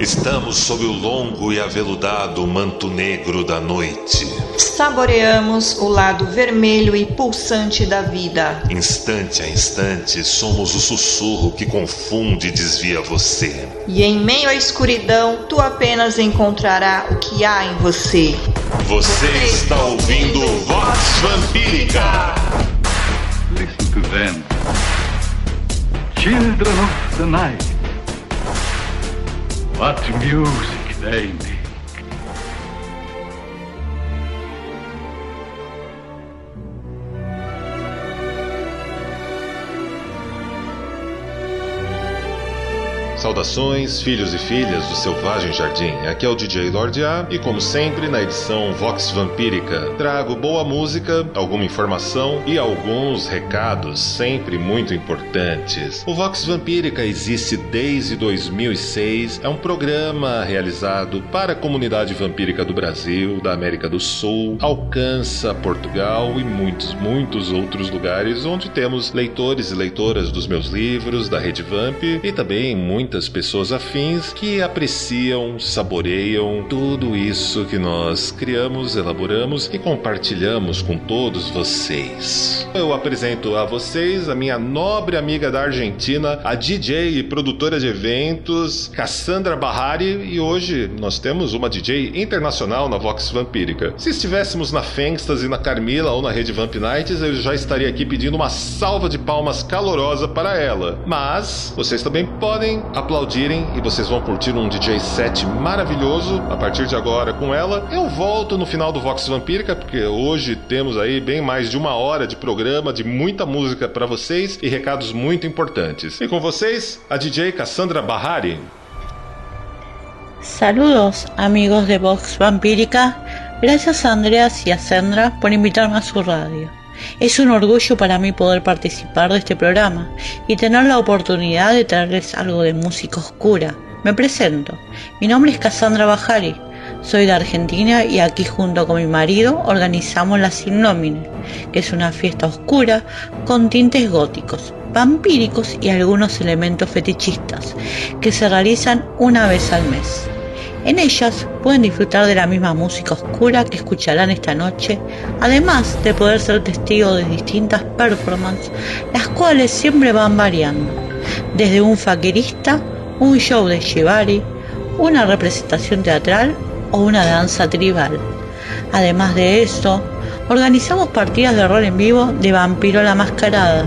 Estamos sob o longo e aveludado manto negro da noite. Saboreamos o lado vermelho e pulsante da vida. Instante a instante, somos o sussurro que confunde e desvia você. E em meio à escuridão, tu apenas encontrará o que há em você. Você está ouvindo Vox Vampírica! Listen to them. Children of the night. What music they make. Saudações, filhos e filhas do Selvagem Jardim. Aqui é o DJ Lord A e, como sempre, na edição Vox Vampírica, trago boa música, alguma informação e alguns recados sempre muito importantes. O Vox Vampírica existe desde 2006, é um programa realizado para a comunidade vampírica do Brasil, da América do Sul, alcança Portugal e muitos, muitos outros lugares onde temos leitores e leitoras dos meus livros, da Rede Vamp e também muitas pessoas afins que apreciam, saboreiam tudo isso que nós criamos, elaboramos e compartilhamos com todos vocês. Eu apresento a vocês a minha nobre amiga da Argentina, a DJ e produtora de eventos, Cassandra Bahari, e hoje nós temos uma DJ internacional na Vox Vampírica. Se estivéssemos na Fengstas e na Carmila ou na Rede Vamp Nights, eu já estaria aqui pedindo uma salva de palmas calorosa para ela. Mas vocês também podem aplaudirem e vocês vão curtir um DJ set maravilhoso a partir de agora com ela. Eu volto no final do Vox Vampírica, porque hoje temos aí bem mais de uma hora de programa, de muita música para vocês e recados muito importantes. E com vocês, a DJ Cassandra Bahari. Saludos amigos de Vox Vampírica, gracias a Andreas y a Sandra por invitarme a su radio. Es un orgullo para mí poder participar de este programa y tener la oportunidad de traerles algo de música oscura. Me presento, mi nombre es Cassandra Bajari, soy de Argentina y aquí junto con mi marido organizamos la Sin Nómine, que es una fiesta oscura con tintes góticos, vampíricos y algunos elementos fetichistas que se realizan una vez al mes. En ellas pueden disfrutar de la misma música oscura que escucharán esta noche, además de poder ser testigos de distintas performances, las cuales siempre van variando, desde un faquirista, un show de shibari, una representación teatral o una danza tribal. Además de eso, organizamos partidas de rol en vivo de Vampiro la Mascarada,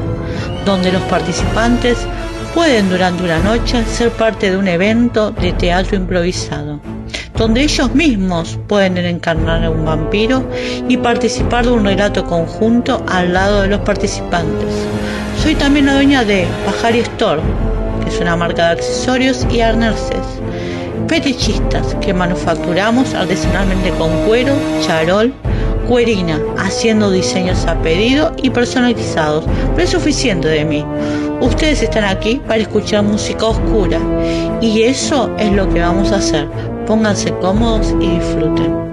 donde los participantes pueden durante una noche ser parte de un evento de teatro improvisado, donde ellos mismos pueden encarnar a un vampiro y participar de un relato conjunto al lado de los participantes. Soy también la dueña de Pajari Store, que es una marca de accesorios y arneses fetichistas que manufacturamos artesanalmente con cuero, charol, cuerina, haciendo diseños a pedido y personalizados. Pero es suficiente de mí. Ustedes están aquí para escuchar música oscura y eso es lo que vamos a hacer. Pónganse cómodos y disfruten.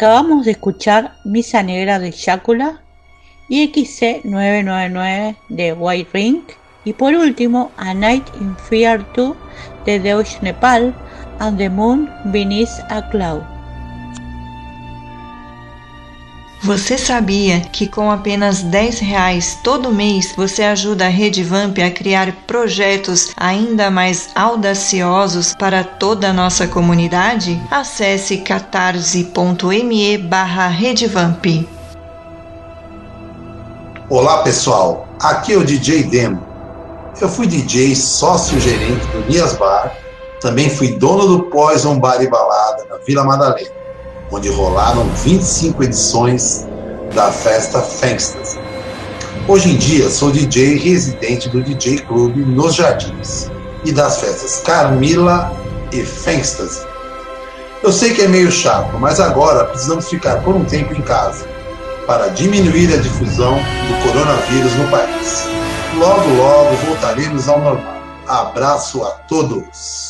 Acabamos de escuchar Misa Negra de Shakula y XC999 de White Ring y por último A Night in Fear 2 de Deutsche Nepal and the Moon Beneath a Cloud. Você sabia que com apenas 10 reais todo mês você ajuda a Rede Vamp a criar projetos ainda mais audaciosos para toda a nossa comunidade? Acesse catarse.me barra. Olá pessoal, aqui é o DJ Demo. Eu fui DJ sócio-gerente do Nias Bar, também fui dono do Poison Bar e Balada na Vila Madalena onde rolaram 25 edições da festa Fangstas. Hoje em dia sou DJ residente do DJ Club nos Jardins e das festas Carmila e Fangstas. Eu sei que é meio chato, mas agora precisamos ficar por um tempo em casa para diminuir a difusão do coronavírus no país. Logo, logo voltaremos ao normal. Abraço a todos!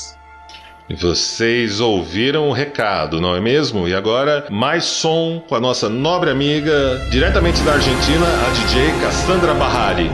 Vocês ouviram o recado, não é mesmo? E agora, mais som com a nossa nobre amiga, diretamente da Argentina, a DJ Cassandra Bahari.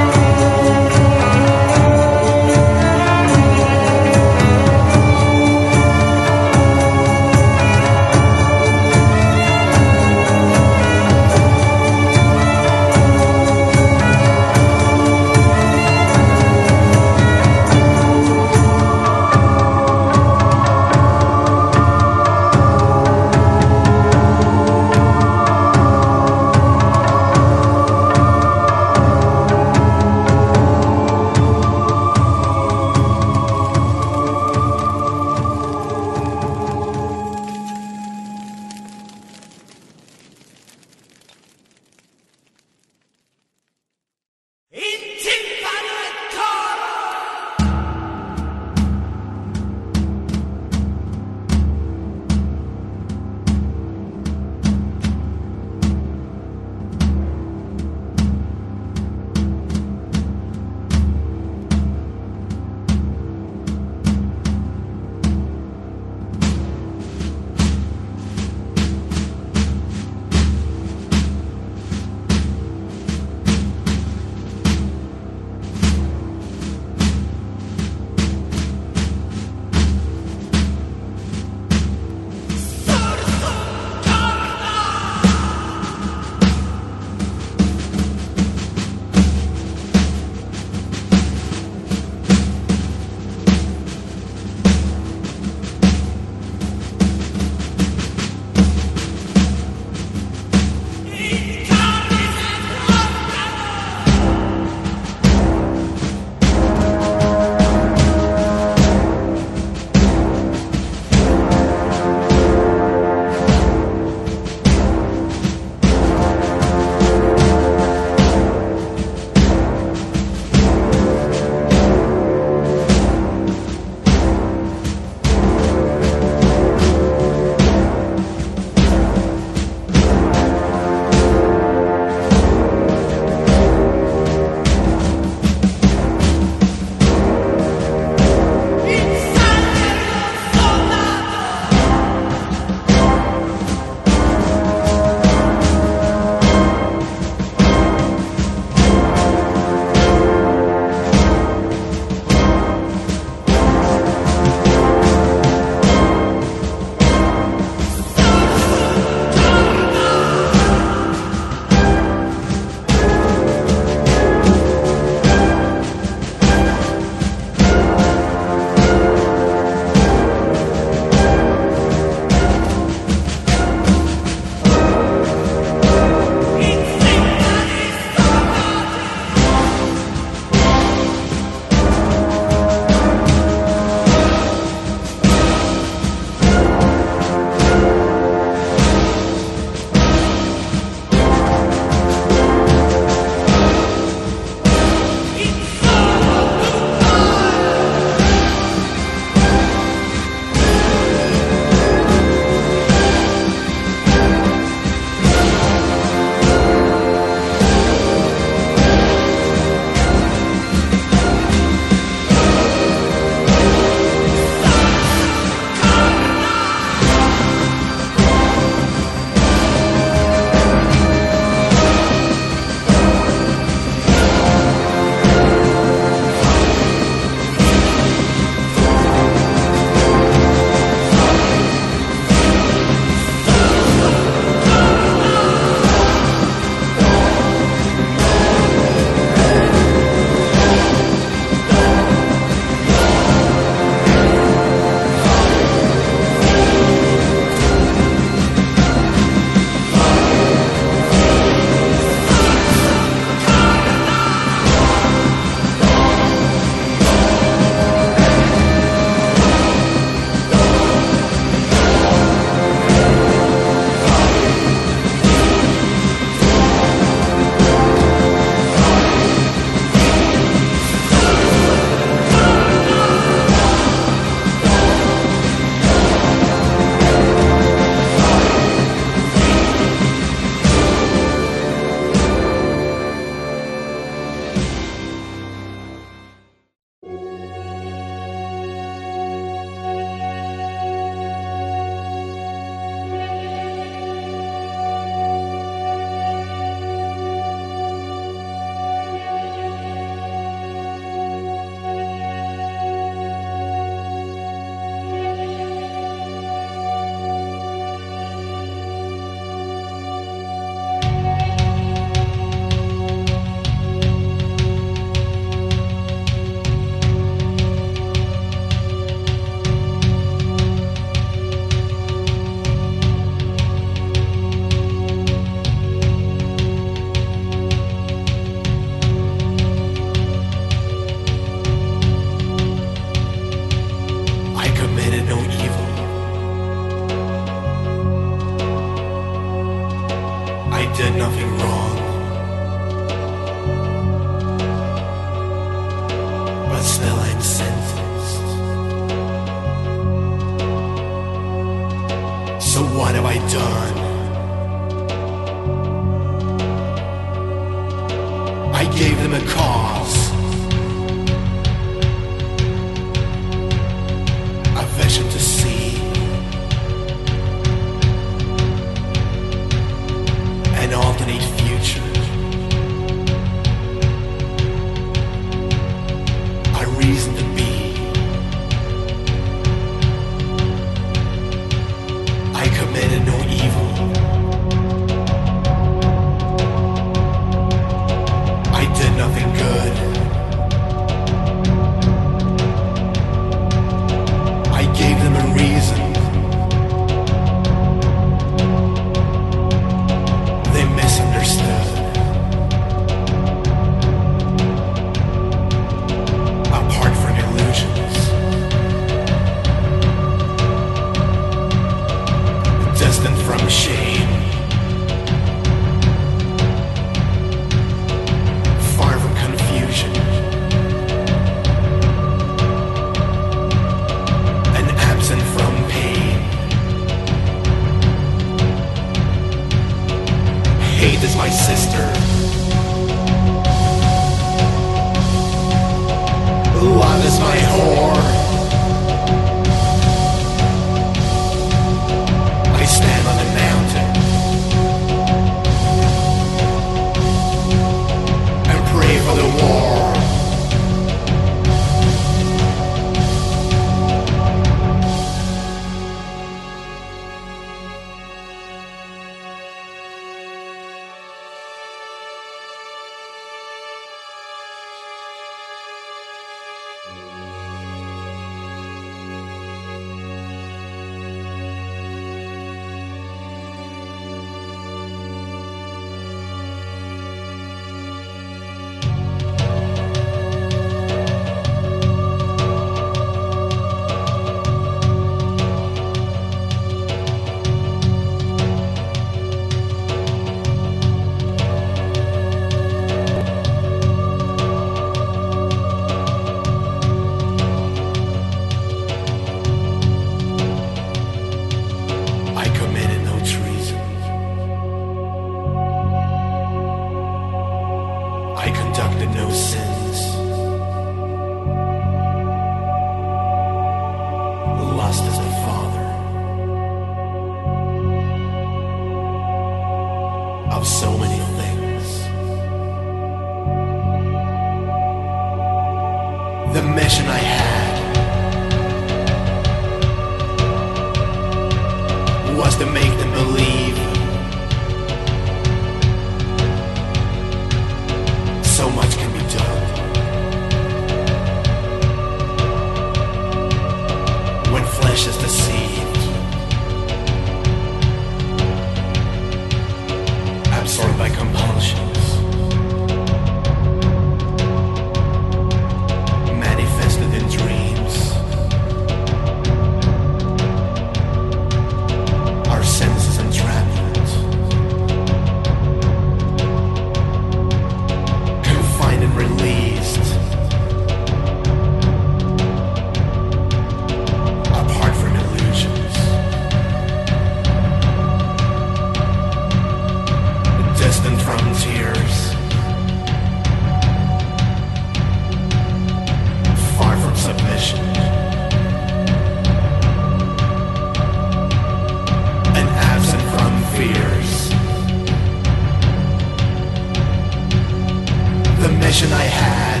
vision I had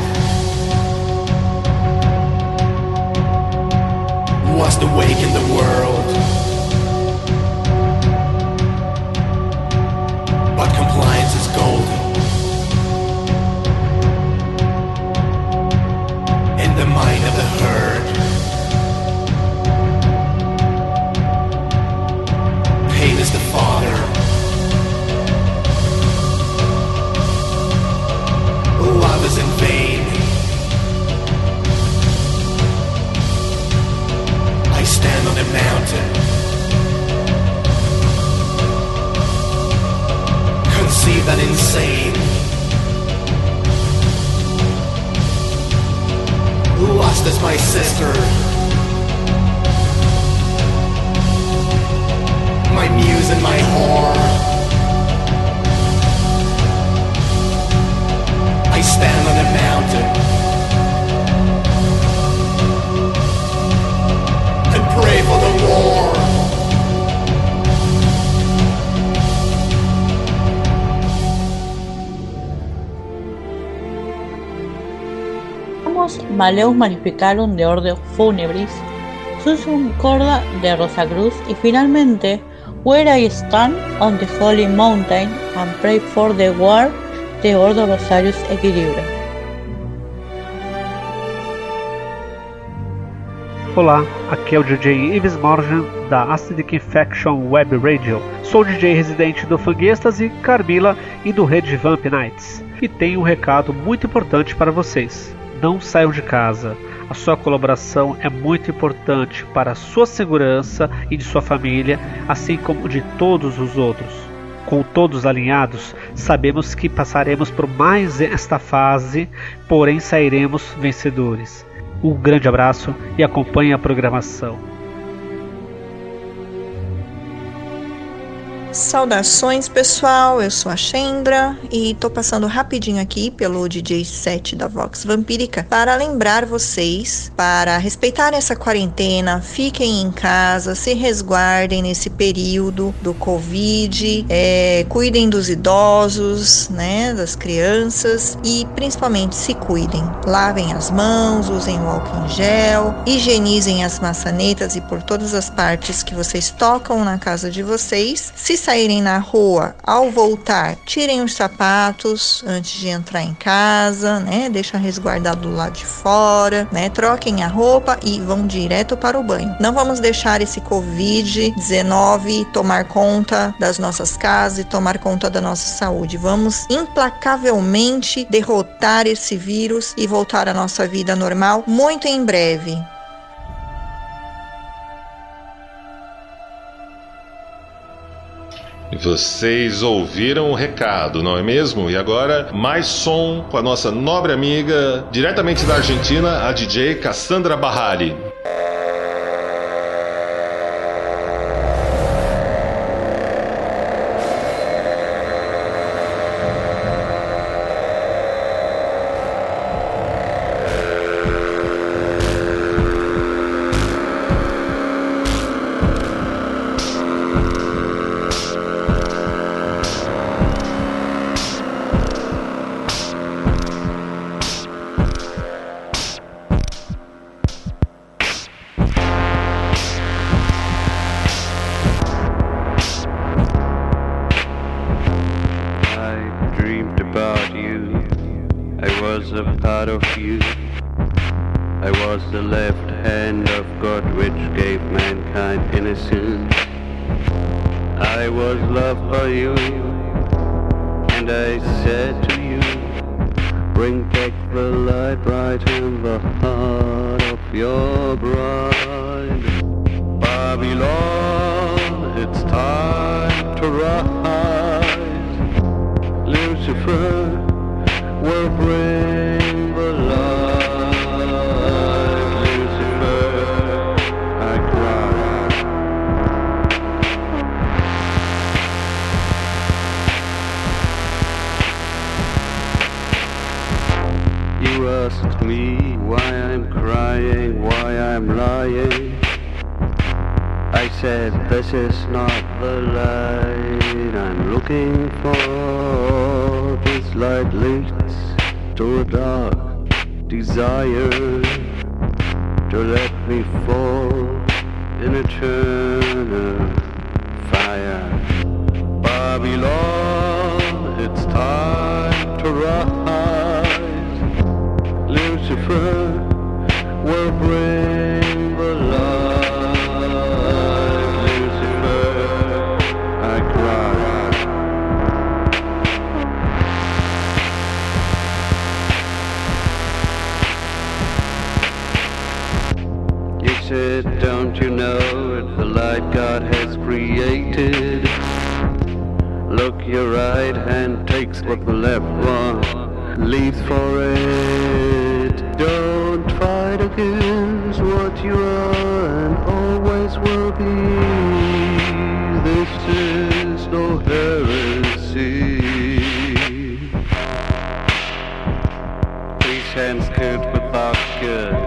was to in the world. But compliance is golden. In the mind of the herd. same. Who lost is my sister. My muse and my whore. I stand on a mountain and pray for the war. Escuchamos Maleus Maleficarum de Ordo Funebris, Susum Corda de Rosa Cruz y finalmente Where I Stand on the Holy Mountain and Pray for the War de Ordo Rosarius Equilibrio. Olá, aqui é o DJ Ives Morgan da Acidic Infection Web Radio. Sou DJ residente do Fanguestas e Carmila e do Red Vamp Nights. E tenho um recado muito importante para vocês. Não saiam de casa. A sua colaboração é muito importante para a sua segurança e de sua família, assim como de todos os outros. Com todos alinhados, sabemos que passaremos por mais esta fase, porém sairemos vencedores. Um grande abraço e acompanhe a programação. Saudações pessoal, eu sou a Chendra e tô passando rapidinho aqui pelo DJ 7 da Vox Vampírica para lembrar vocês para respeitar essa quarentena, fiquem em casa, se resguardem nesse período do Covid, é, cuidem dos idosos, né, das crianças e principalmente se cuidem. Lavem as mãos, usem o álcool em gel, higienizem as maçanetas e por todas as partes que vocês tocam na casa de vocês. Se saírem na rua, ao voltar, tirem os sapatos antes de entrar em casa, né? Deixa resguardado do lado de fora, né? Troquem a roupa e vão direto para o banho. Não vamos deixar esse Covid-19 tomar conta das nossas casas e tomar conta da nossa saúde. Vamos implacavelmente derrotar esse vírus e voltar à nossa vida normal muito em breve. Vocês ouviram o recado, não é mesmo? E agora, mais som com a nossa nobre amiga, diretamente da Argentina, a DJ Cassandra Barrali. I said this is not the light I'm looking for. This light leads to a dark desire to let me fall in eternal fire. Babylon, it's time to rise. Lucifer will bring your right hand takes what the left one leaves for it. Don't fight against what you are and always will be. This is no heresy. These hands can't without good.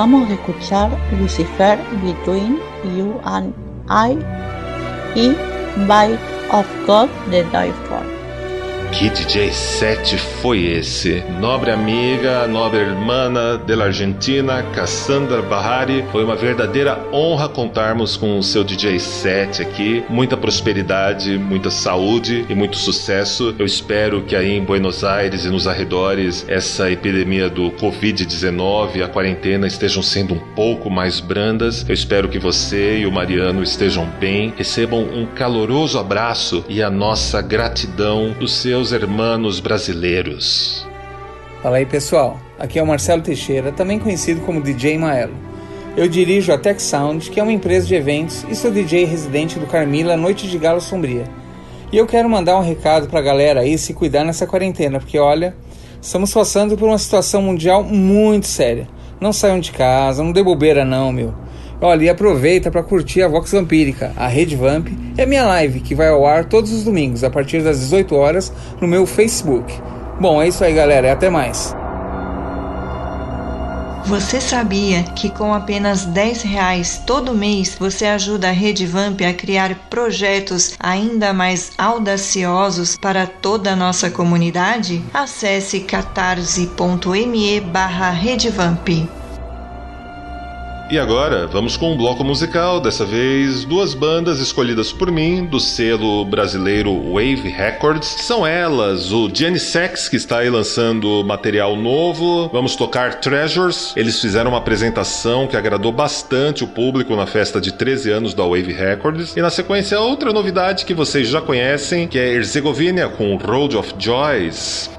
Acabamos de escuchar Lucifer Between You and I y Bite of God de For. Que DJ set foi esse? Nobre amiga, nobre irmã de la Argentina, Cassandra Bahari, foi uma verdadeira honra contarmos com o seu DJ set aqui. Muita prosperidade, muita saúde e muito sucesso. Eu espero que aí em Buenos Aires e nos arredores essa epidemia do Covid-19, a quarentena estejam sendo um pouco mais brandas. Eu espero que você e o Mariano estejam bem, recebam um caloroso abraço e a nossa gratidão dos seus hermanos brasileiros. Fala aí pessoal, aqui é o Marcelo Teixeira, também conhecido como DJ Maelo. Eu dirijo a Tech Sound, que é uma empresa de eventos, e sou DJ residente do Carmila Noite de Galo Sombria. E eu quero mandar um recado pra galera aí se cuidar nessa quarentena, porque olha, estamos passando por uma situação mundial muito séria. Não saiam de casa, não dê bobeira não, meu. Olha, e aproveita para curtir a Vox Vampírica, a Rede Vamp, é minha live que vai ao ar todos os domingos a partir das 18 horas no meu Facebook. Bom, é isso aí, galera, e até mais. Você sabia que com apenas 10 reais todo mês você ajuda a Rede Vamp a criar projetos ainda mais audaciosos para toda a nossa comunidade? Acesse catarse.me barra Redevamp. E agora, vamos com um bloco musical, dessa vez duas bandas escolhidas por mim, do selo brasileiro Wave Records. São elas, o Gianni Sex, que está aí lançando material novo. Vamos tocar Treasures. Eles fizeram uma apresentação que agradou bastante o público na festa de 13 anos da Wave Records. E na sequência, outra novidade que vocês já conhecem, que é Herzegovina com Road of Joys.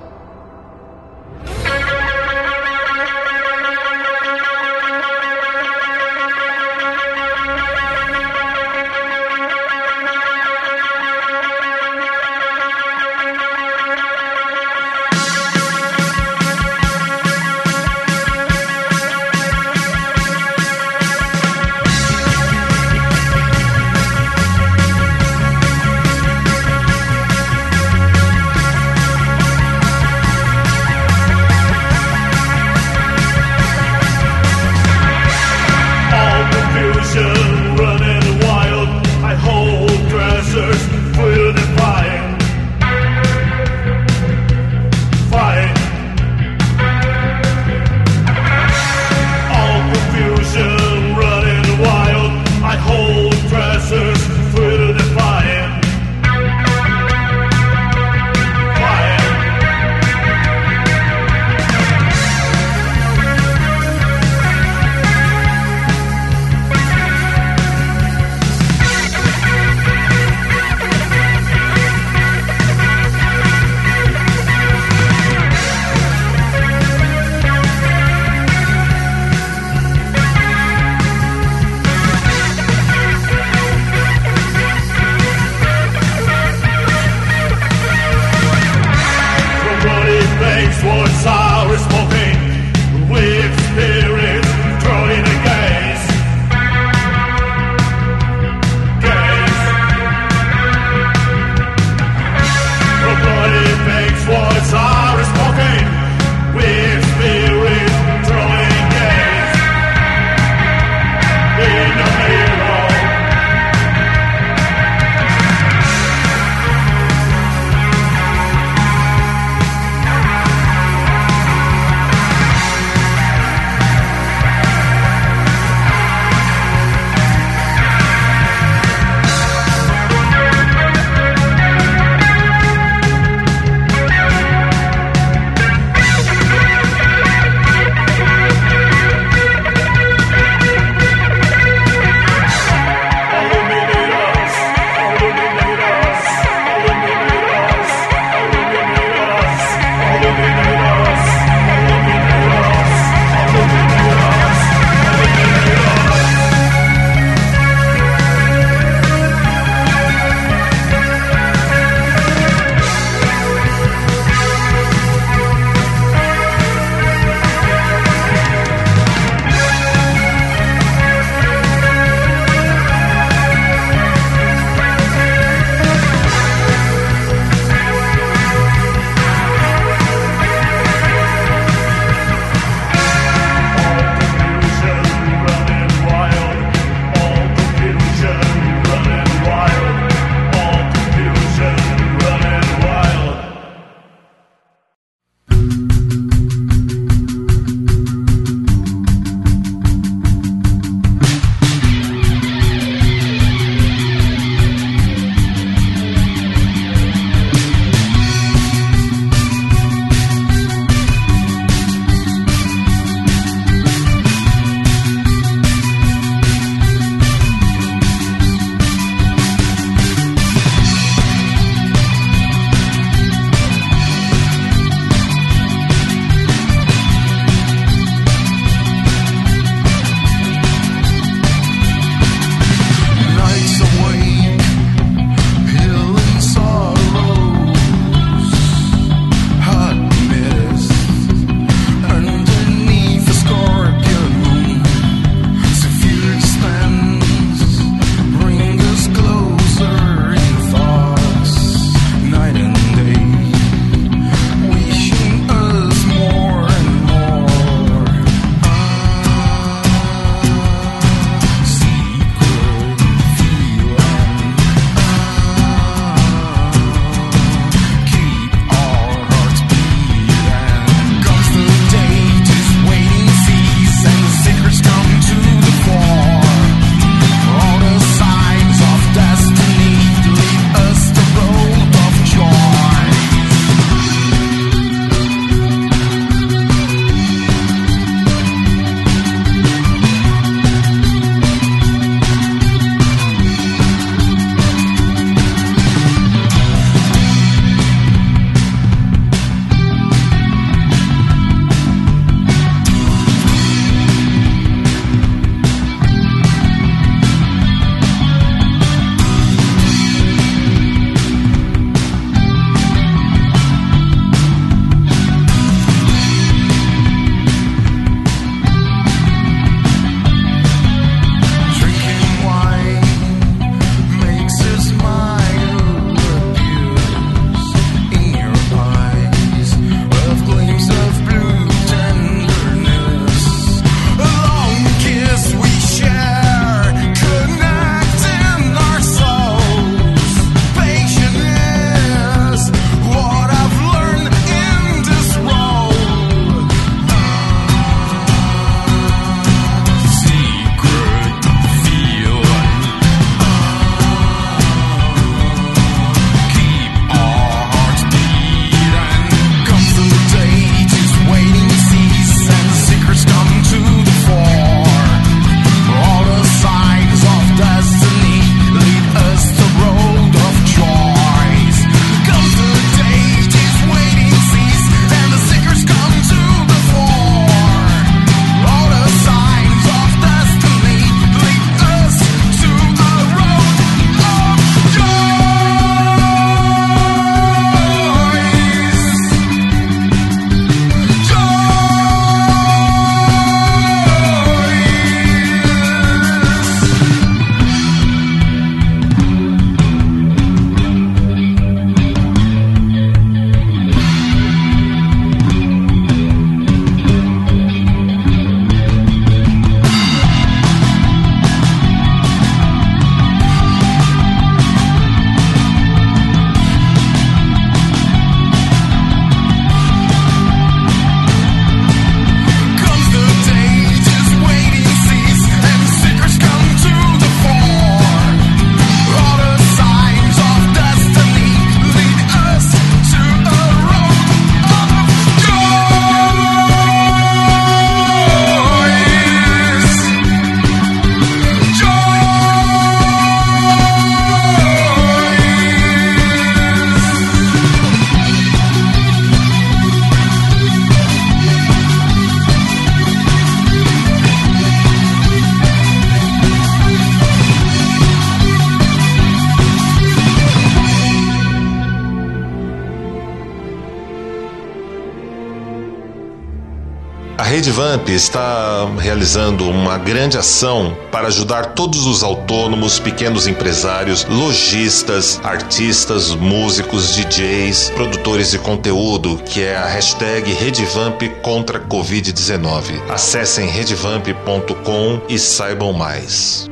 Vamp está realizando uma grande ação para ajudar todos os autônomos, pequenos empresários, lojistas, artistas, músicos, DJs, produtores de conteúdo, que é a hashtag Redevamp contra Covid-19. Acessem redevamp.com e saibam mais.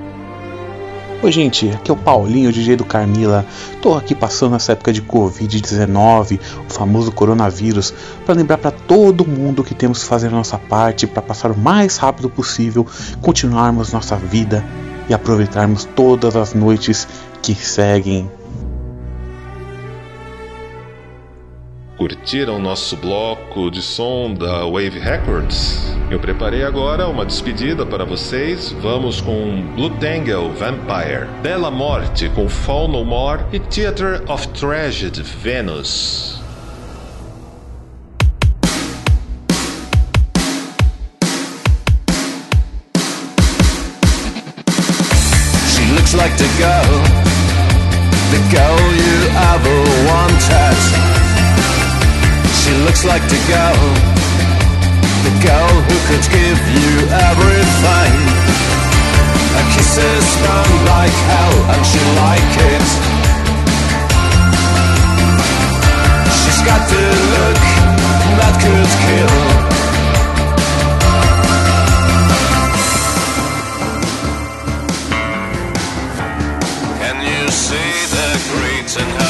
Oi, gente, aqui é o Paulinho, DJ do Carmila. Tô aqui passando essa época de Covid-19, o famoso coronavírus, para lembrar para todo mundo que temos que fazer a nossa parte para passar o mais rápido possível, continuarmos nossa vida e aproveitarmos todas as noites que seguem Curtiram nosso bloco de som da Wave Records? Eu preparei agora uma despedida para vocês. Vamos com Blue Tangle Vampire, Bela Morte com Fall No More e Theater of Tragedy Venus. Like the girl you ever wanted. She looks like the girl, the girl who could give you everything. Her kisses burn like hell, and she like it. She's got the look that could kill. Can you see the greed in her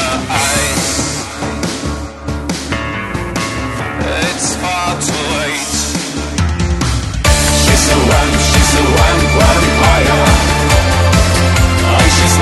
a wimp vampire. And she's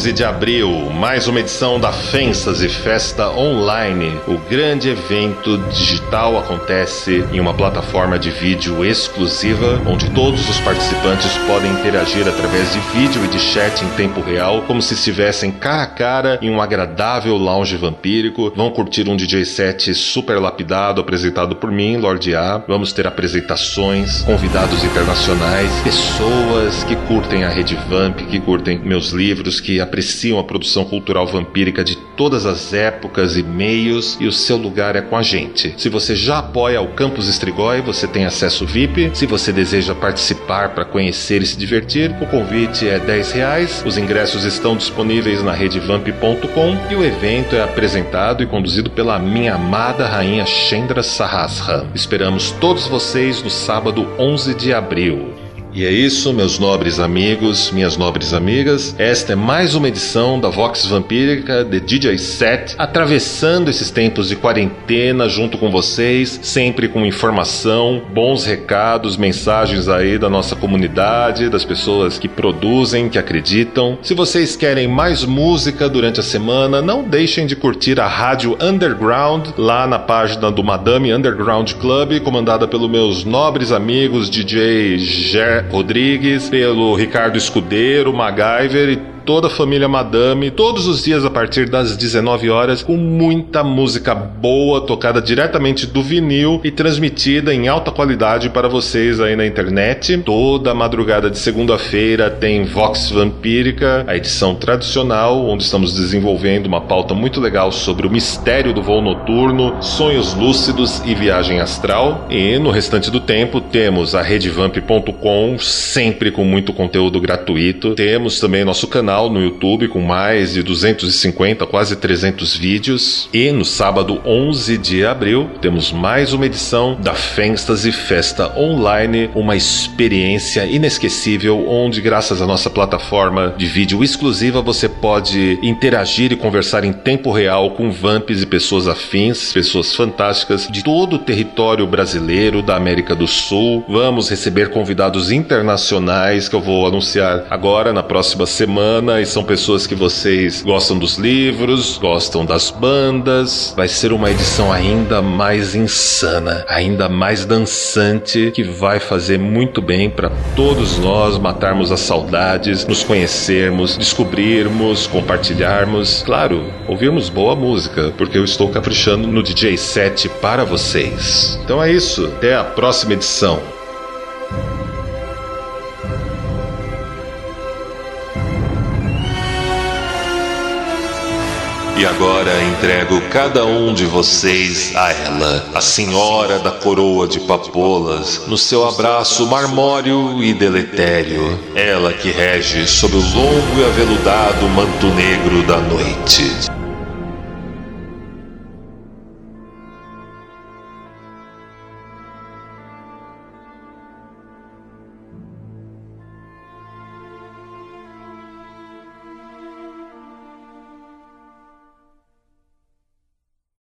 11 de abril, mais uma edição da Fensas e Festa Online. O grande evento digital acontece em uma plataforma de vídeo exclusiva, onde todos os participantes podem interagir através de vídeo e de chat em tempo real, como se estivessem cara a cara em um agradável lounge vampírico. Vão curtir um DJ set super lapidado, apresentado por mim, Lorde A. Vamos ter apresentações, convidados internacionais, pessoas que curtem a rede Vamp, que curtem meus livros, que apreciam a produção cultural vampírica de todas as épocas e meios, e o seu lugar é com a gente. Se você já apoia o Campus Estrigói, você tem acesso VIP. Se você deseja participar para conhecer e se divertir, o convite é 10 reais. Os ingressos estão disponíveis na redevamp.com e o evento é apresentado e conduzido pela minha amada rainha Chendra Sahasra. Esperamos todos vocês no sábado 11 de abril. E é isso, meus nobres amigos, minhas nobres amigas. Esta é mais uma edição da Vox Vampírica de DJ Set, atravessando esses tempos de quarentena junto com vocês, sempre com informação, bons recados, mensagens aí da nossa comunidade, das pessoas que produzem, que acreditam. Se vocês querem mais música durante a semana, não deixem de curtir a Rádio Underground lá na página do Madame Underground Club, comandada pelos meus nobres amigos DJ Ger Rodrigues, pelo Ricardo Escudeiro, MacGyver e toda a família Madame, todos os dias a partir das 19 horas, com muita música boa tocada diretamente do vinil e transmitida em alta qualidade para vocês aí na internet. Toda madrugada de segunda-feira tem Vox Vampírica, a edição tradicional, onde estamos desenvolvendo uma pauta muito legal sobre o mistério do voo noturno, sonhos lúcidos e viagem astral. E no restante do tempo temos a redevamp.com, sempre com muito conteúdo gratuito. Temos também nosso canal canal no YouTube com mais de 250, quase 300 vídeos. E no sábado 11 de abril temos mais uma edição da Fantasy Festa Online, uma experiência inesquecível onde, graças à nossa plataforma de vídeo exclusiva, você pode interagir e conversar em tempo real com vamps e pessoas afins, pessoas fantásticas de todo o território brasileiro, da América do Sul. Vamos receber convidados internacionais que eu vou anunciar agora na próxima e são pessoas que vocês gostam dos livros, gostam das bandas. Vai ser uma edição ainda mais insana, ainda mais dançante, que vai fazer muito bem para todos nós matarmos as saudades, nos conhecermos, descobrirmos, compartilharmos. Claro, ouvirmos boa música, porque eu estou caprichando no DJ set para vocês. Então é isso, até a próxima edição. E agora entrego cada um de vocês a ela, a senhora da coroa de papolas, no seu abraço marmório e deletério, ela que rege sob o longo e aveludado manto negro da noite.